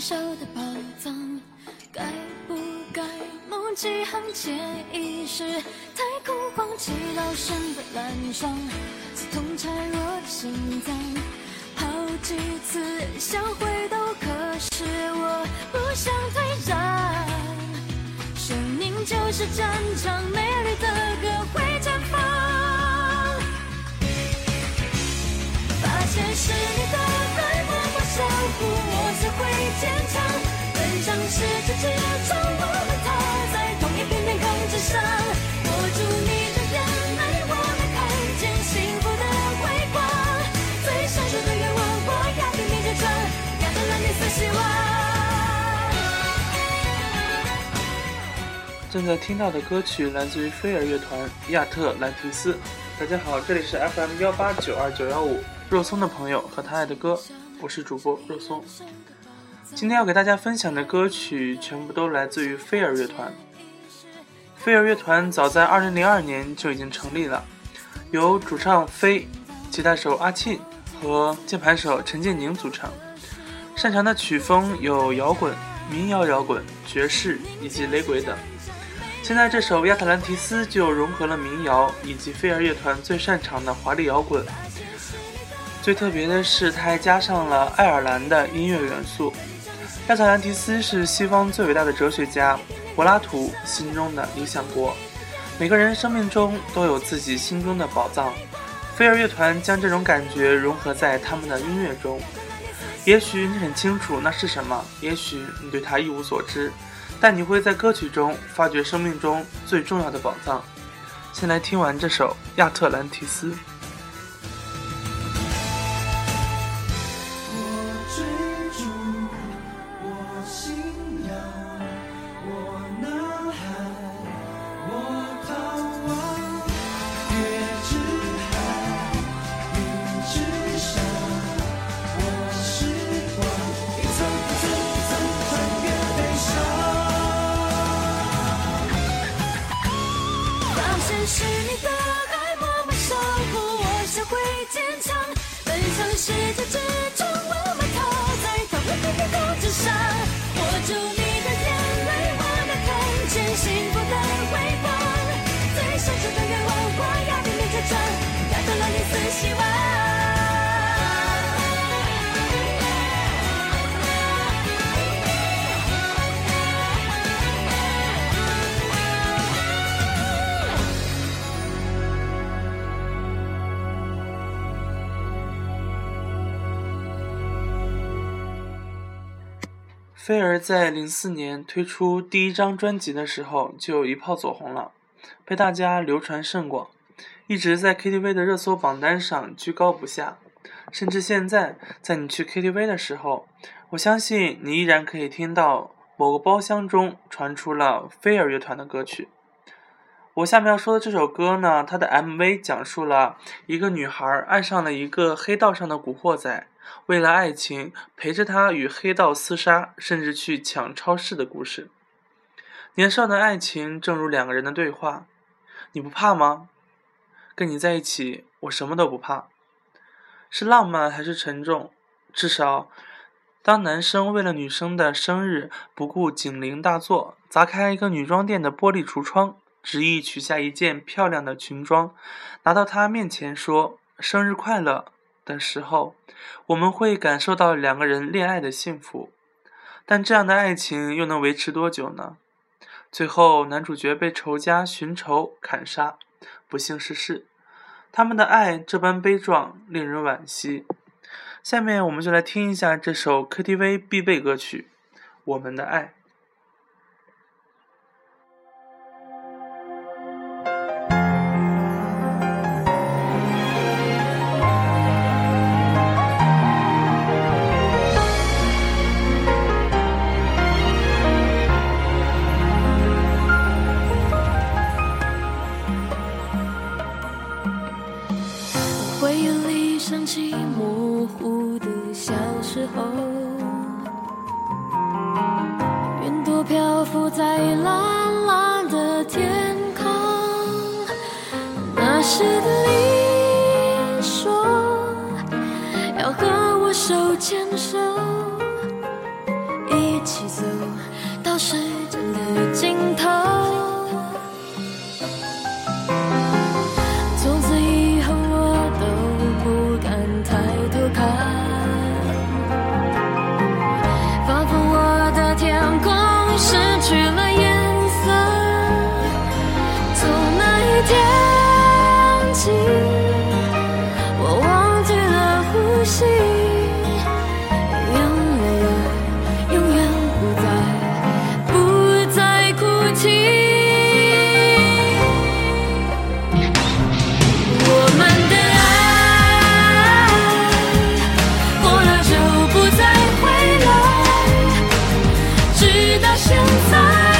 手的宝藏，该不该梦几行潜意识？太空荒，祈祷身份蓝霜，刺痛孱弱的心脏。好几次想回头，可是我不想退让。生命就是战场，美丽的歌会绽放。发现是你的守护，我才会坚强。奔向世界之窗，我们踏在同一片天空之上。握住你的眼泪，我能看见幸福的辉光。最闪烁的愿望，我要给你揭穿，亚特兰蒂斯希望。正在听到的歌曲来自于飞儿乐团《亚特兰蒂斯》。大家好，这里是 FM 幺八九二九幺五，肉松的朋友和他爱的歌，我是主播肉松。今天要给大家分享的歌曲全部都来自于飞儿乐团。飞儿乐团早在二零零二年就已经成立了，由主唱飞、吉他手阿庆和键盘手陈建宁组成，擅长的曲风有摇滚、民谣摇滚、爵士以及雷鬼等。现在这首《亚特兰提斯》就融合了民谣以及飞儿乐团最擅长的华丽摇滚。最特别的是，它还加上了爱尔兰的音乐元素。亚特兰提斯是西方最伟大的哲学家柏拉图心中的理想国。每个人生命中都有自己心中的宝藏。飞儿乐团将这种感觉融合在他们的音乐中。也许你很清楚那是什么，也许你对它一无所知。但你会在歌曲中发掘生命中最重要的宝藏。先来听完这首《亚特兰提斯》。菲儿在零四年推出第一张专辑的时候就一炮走红了，被大家流传甚广，一直在 KTV 的热搜榜单上居高不下。甚至现在，在你去 KTV 的时候，我相信你依然可以听到某个包厢中传出了飞儿乐团的歌曲。我下面要说的这首歌呢，它的 MV 讲述了一个女孩爱上了一个黑道上的古惑仔，为了爱情陪着他与黑道厮杀，甚至去抢超市的故事。年少的爱情正如两个人的对话：“你不怕吗？跟你在一起，我什么都不怕。”是浪漫还是沉重？至少，当男生为了女生的生日不顾警铃大作，砸开一个女装店的玻璃橱窗，执意取下一件漂亮的裙装，拿到她面前说“生日快乐”的时候，我们会感受到两个人恋爱的幸福。但这样的爱情又能维持多久呢？最后，男主角被仇家寻仇砍杀，不幸逝世。他们的爱这般悲壮，令人惋惜。下面我们就来听一下这首 KTV 必备歌曲《我们的爱》。要和我手牵手，一起走到时间的尽头。直到现在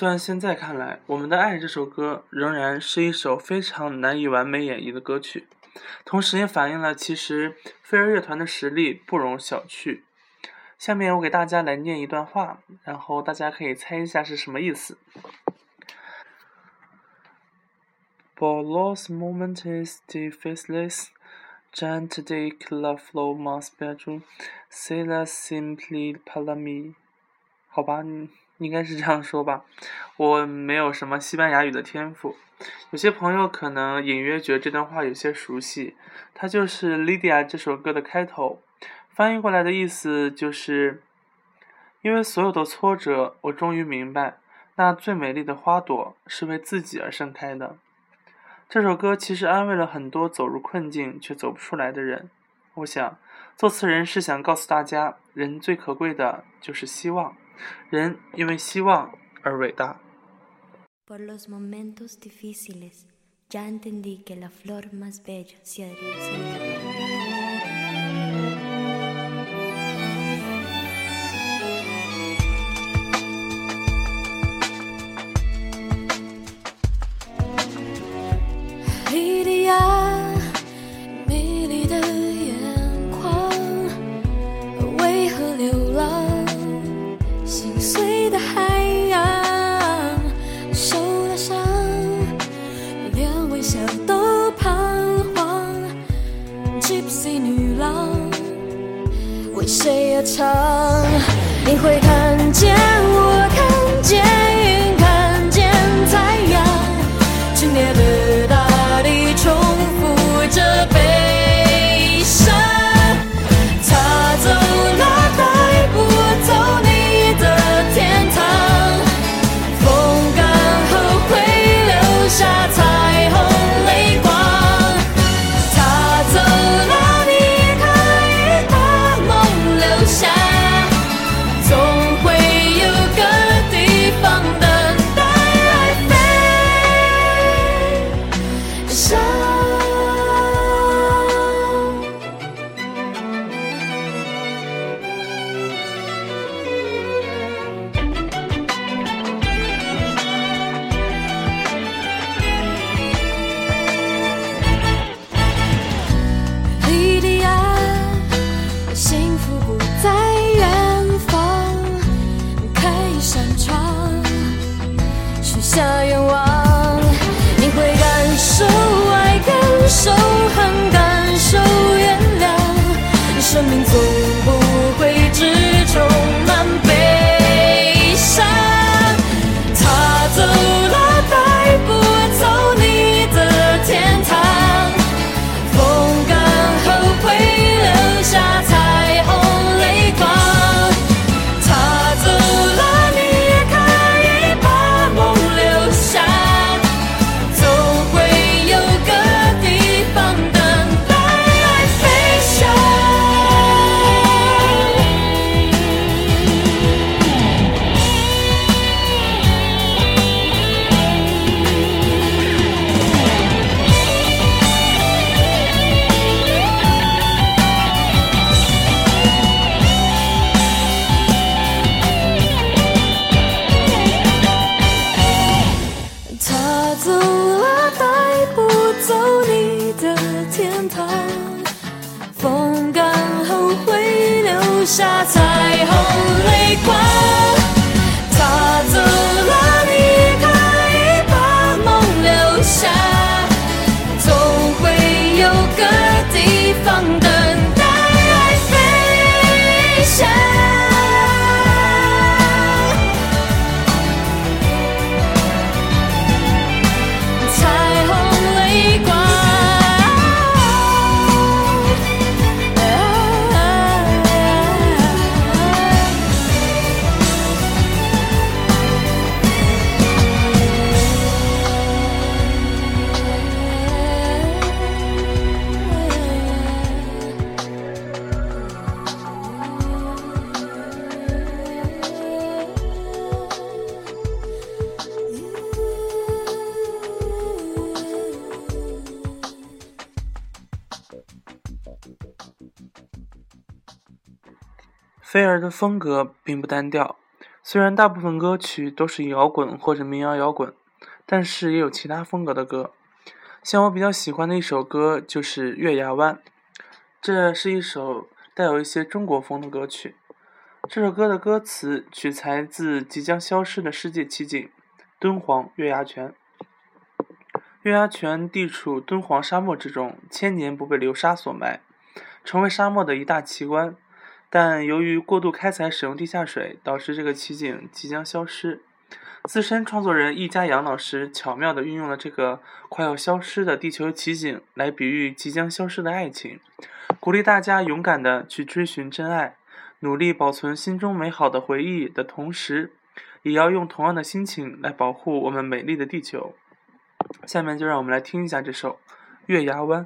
就算现在看来，《我们的爱》这首歌仍然是一首非常难以完美演绎的歌曲，同时也反映了其实飞儿乐团的实力不容小觑。下面我给大家来念一段话，然后大家可以猜一下是什么意思。Bolos momentis de faceless, gent de la flow mas bedroom, say la simply palami。好吧，应该是这样说吧。我没有什么西班牙语的天赋，有些朋友可能隐约觉得这段话有些熟悉，它就是《Lydia》这首歌的开头，翻译过来的意思就是：因为所有的挫折，我终于明白，那最美丽的花朵是为自己而盛开的。这首歌其实安慰了很多走入困境却走不出来的人。我想，作词人是想告诉大家，人最可贵的就是希望，人因为希望而伟大。 Por los momentos difíciles, ya entendí que la flor más bella se 风格并不单调，虽然大部分歌曲都是摇滚或者民谣摇滚，但是也有其他风格的歌。像我比较喜欢的一首歌就是《月牙湾》，这是一首带有一些中国风的歌曲。这首歌的歌词取材自即将消失的世界奇景——敦煌月牙泉。月牙泉地处敦煌沙漠之中，千年不被流沙所埋，成为沙漠的一大奇观。但由于过度开采使用地下水，导致这个奇景即将消失。资深创作人易家扬老师巧妙地运用了这个快要消失的地球奇景来比喻即将消失的爱情，鼓励大家勇敢地去追寻真爱，努力保存心中美好的回忆的同时，也要用同样的心情来保护我们美丽的地球。下面就让我们来听一下这首《月牙湾》。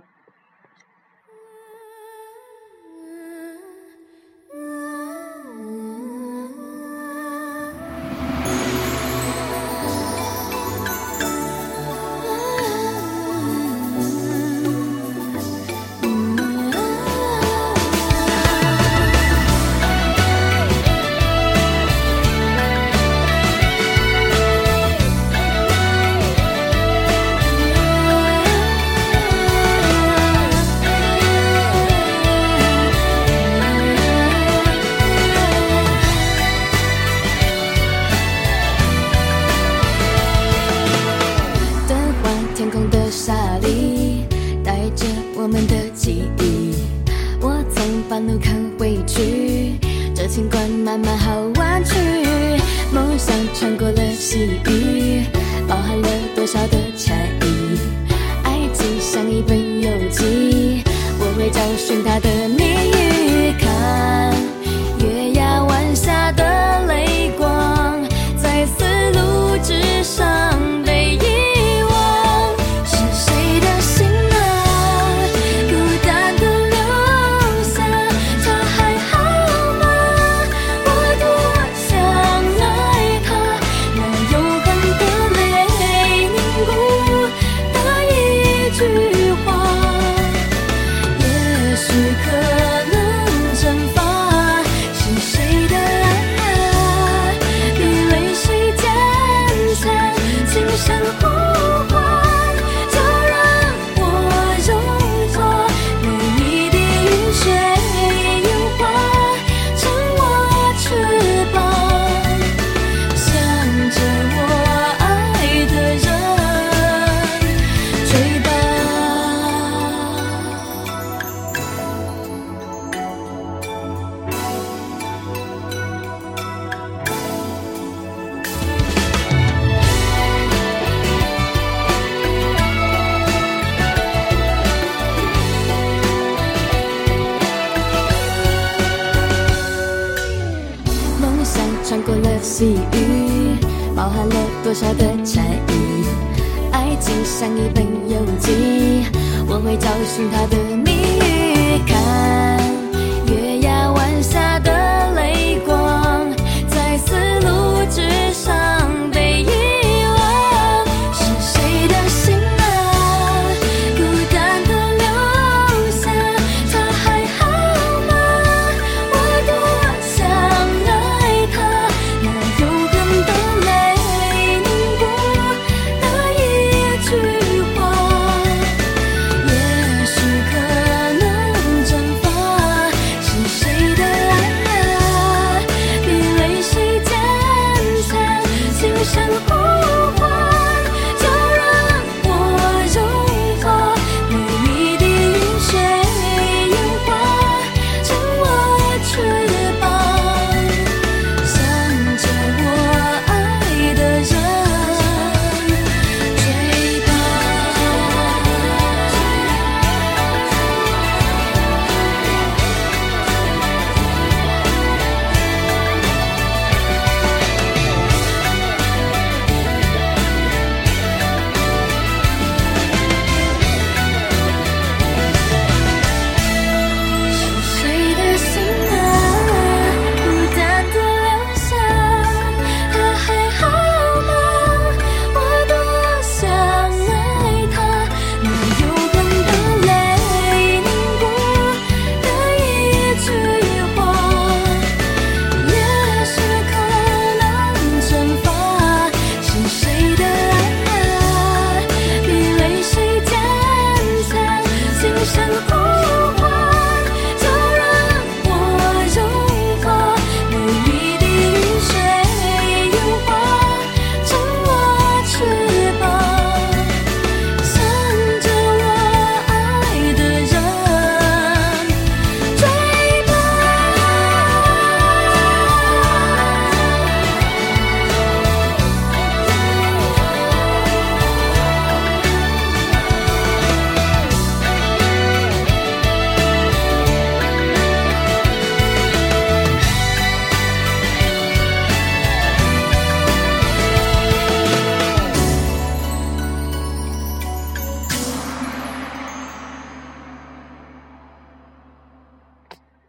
轻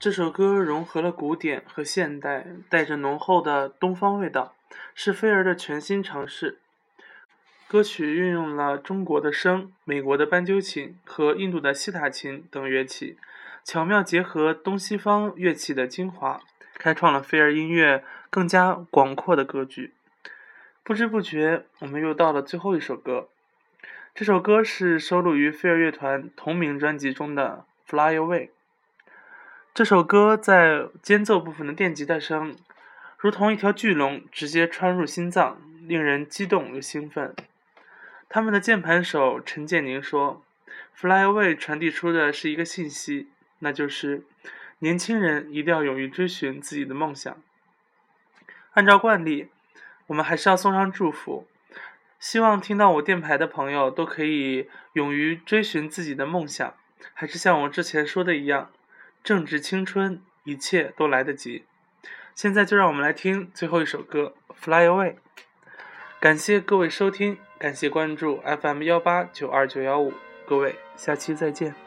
这首歌融合了古典和现代，带着浓厚的东方味道，是菲儿的全新尝试。歌曲运用了中国的笙、美国的斑鸠琴和印度的西塔琴等乐器，巧妙结合东西方乐器的精华，开创了菲儿音乐更加广阔的格局。不知不觉，我们又到了最后一首歌。这首歌是收录于飞儿乐团同名专辑中的《Fly Away》。这首歌在间奏部分的电吉他声如同一条巨龙直接穿入心脏，令人激动又兴奋。他们的键盘手陈建宁说，fly away 传递出的是一个信息，那就是年轻人一定要勇于追寻自己的梦想。按照惯例，我们还是要送上祝福，希望听到我电台的朋友都可以勇于追寻自己的梦想，还是像我之前说的一样。正值青春一切都来得及。现在就让我们来听最后一首歌 fly away 感谢各位收听感谢关注 fm 幺八九二九幺五各位下期再见。